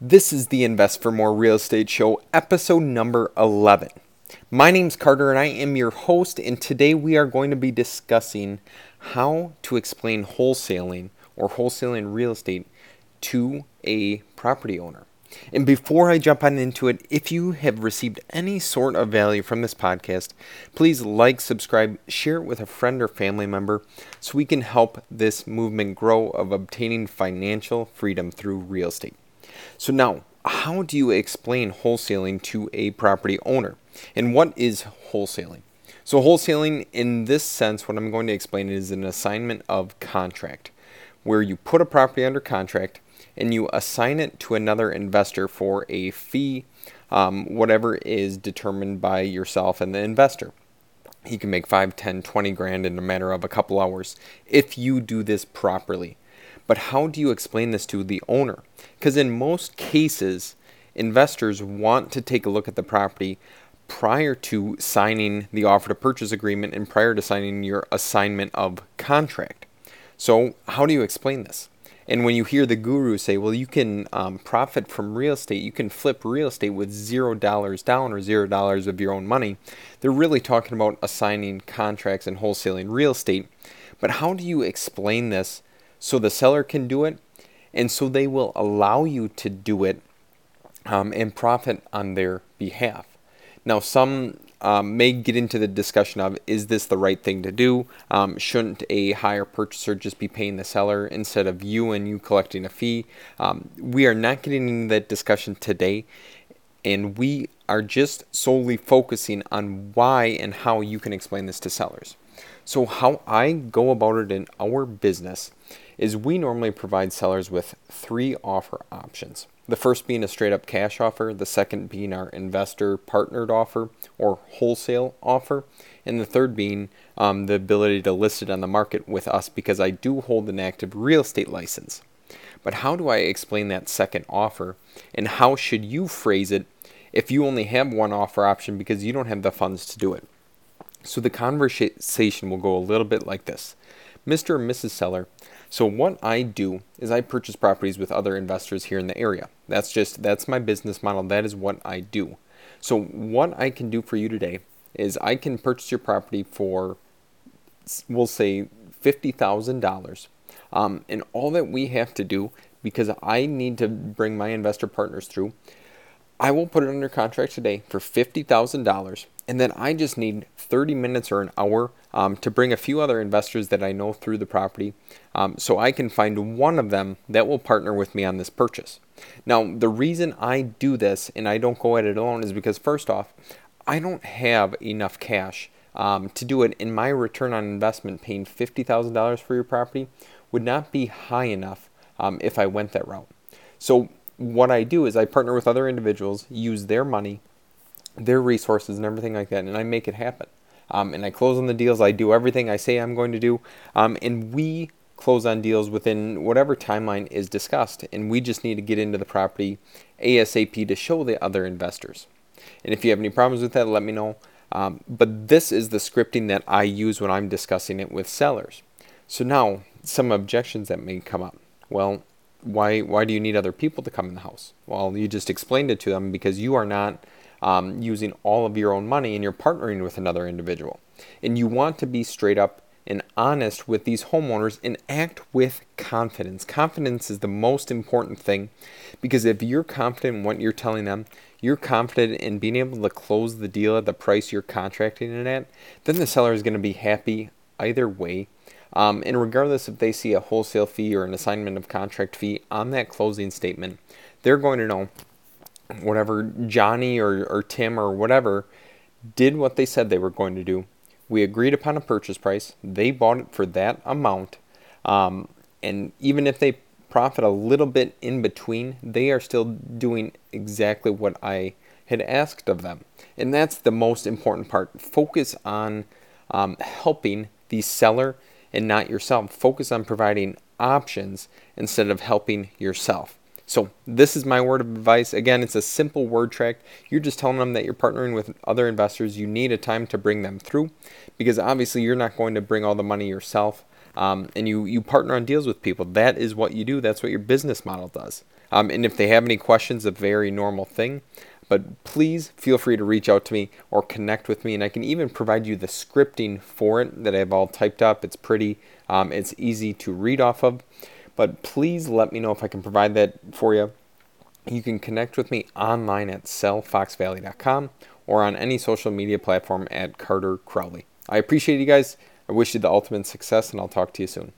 This is the Invest for More Real Estate Show, episode number 11. My name's Carter and I am your host, and today we are going to be discussing how to explain wholesaling or wholesaling real estate to a property owner. And before I jump on into it, if you have received any sort of value from this podcast, please like, subscribe, share it with a friend or family member so we can help this movement grow of obtaining financial freedom through real estate. So, now, how do you explain wholesaling to a property owner? And what is wholesaling? So, wholesaling, in this sense, what I'm going to explain is an assignment of contract, where you put a property under contract and you assign it to another investor for a fee, um, whatever is determined by yourself and the investor. He can make 5, 10, 20 grand in a matter of a couple hours if you do this properly. But how do you explain this to the owner? Because in most cases, investors want to take a look at the property prior to signing the offer to purchase agreement and prior to signing your assignment of contract. So, how do you explain this? And when you hear the guru say, well, you can um, profit from real estate, you can flip real estate with zero dollars down or zero dollars of your own money, they're really talking about assigning contracts and wholesaling real estate. But how do you explain this so the seller can do it and so they will allow you to do it um, and profit on their behalf? Now, some um, may get into the discussion of is this the right thing to do? Um, shouldn't a higher purchaser just be paying the seller instead of you and you collecting a fee? Um, we are not getting into that discussion today, and we are just solely focusing on why and how you can explain this to sellers. So, how I go about it in our business is we normally provide sellers with three offer options. The first being a straight up cash offer, the second being our investor partnered offer or wholesale offer, and the third being um, the ability to list it on the market with us because I do hold an active real estate license. But how do I explain that second offer and how should you phrase it if you only have one offer option because you don't have the funds to do it? So the conversation will go a little bit like this Mr. and Mrs. Seller, so what I do is I purchase properties with other investors here in the area. That's just that's my business model. That is what I do. So what I can do for you today is I can purchase your property for we'll say fifty thousand um, dollars, and all that we have to do because I need to bring my investor partners through. I will put it under contract today for fifty thousand dollars and then I just need 30 minutes or an hour um, to bring a few other investors that I know through the property um, so I can find one of them that will partner with me on this purchase. Now, the reason I do this and I don't go at it alone is because, first off, I don't have enough cash um, to do it, and my return on investment paying $50,000 for your property would not be high enough um, if I went that route. So, what I do is I partner with other individuals, use their money their resources and everything like that, and I make it happen. Um, and I close on the deals. I do everything I say I'm going to do, um, and we close on deals within whatever timeline is discussed. And we just need to get into the property ASAP to show the other investors. And if you have any problems with that, let me know. Um, but this is the scripting that I use when I'm discussing it with sellers. So now, some objections that may come up. Well, why why do you need other people to come in the house? Well, you just explained it to them because you are not um, using all of your own money and you're partnering with another individual. And you want to be straight up and honest with these homeowners and act with confidence. Confidence is the most important thing because if you're confident in what you're telling them, you're confident in being able to close the deal at the price you're contracting it at, then the seller is going to be happy either way. Um, and regardless if they see a wholesale fee or an assignment of contract fee on that closing statement, they're going to know whatever Johnny or, or Tim or whatever did what they said they were going to do. We agreed upon a purchase price. They bought it for that amount. Um, and even if they profit a little bit in between, they are still doing exactly what I had asked of them. And that's the most important part. Focus on um, helping the seller and not yourself. Focus on providing options instead of helping yourself. So this is my word of advice. Again, it's a simple word track. You're just telling them that you're partnering with other investors. You need a time to bring them through because obviously you're not going to bring all the money yourself. Um, and you, you partner on deals with people. That is what you do. That's what your business model does. Um, and if they have any questions, a very normal thing. But please feel free to reach out to me or connect with me, and I can even provide you the scripting for it that I have all typed up. It's pretty, um, it's easy to read off of. But please let me know if I can provide that for you. You can connect with me online at sellfoxvalley.com or on any social media platform at Carter Crowley. I appreciate you guys. I wish you the ultimate success, and I'll talk to you soon.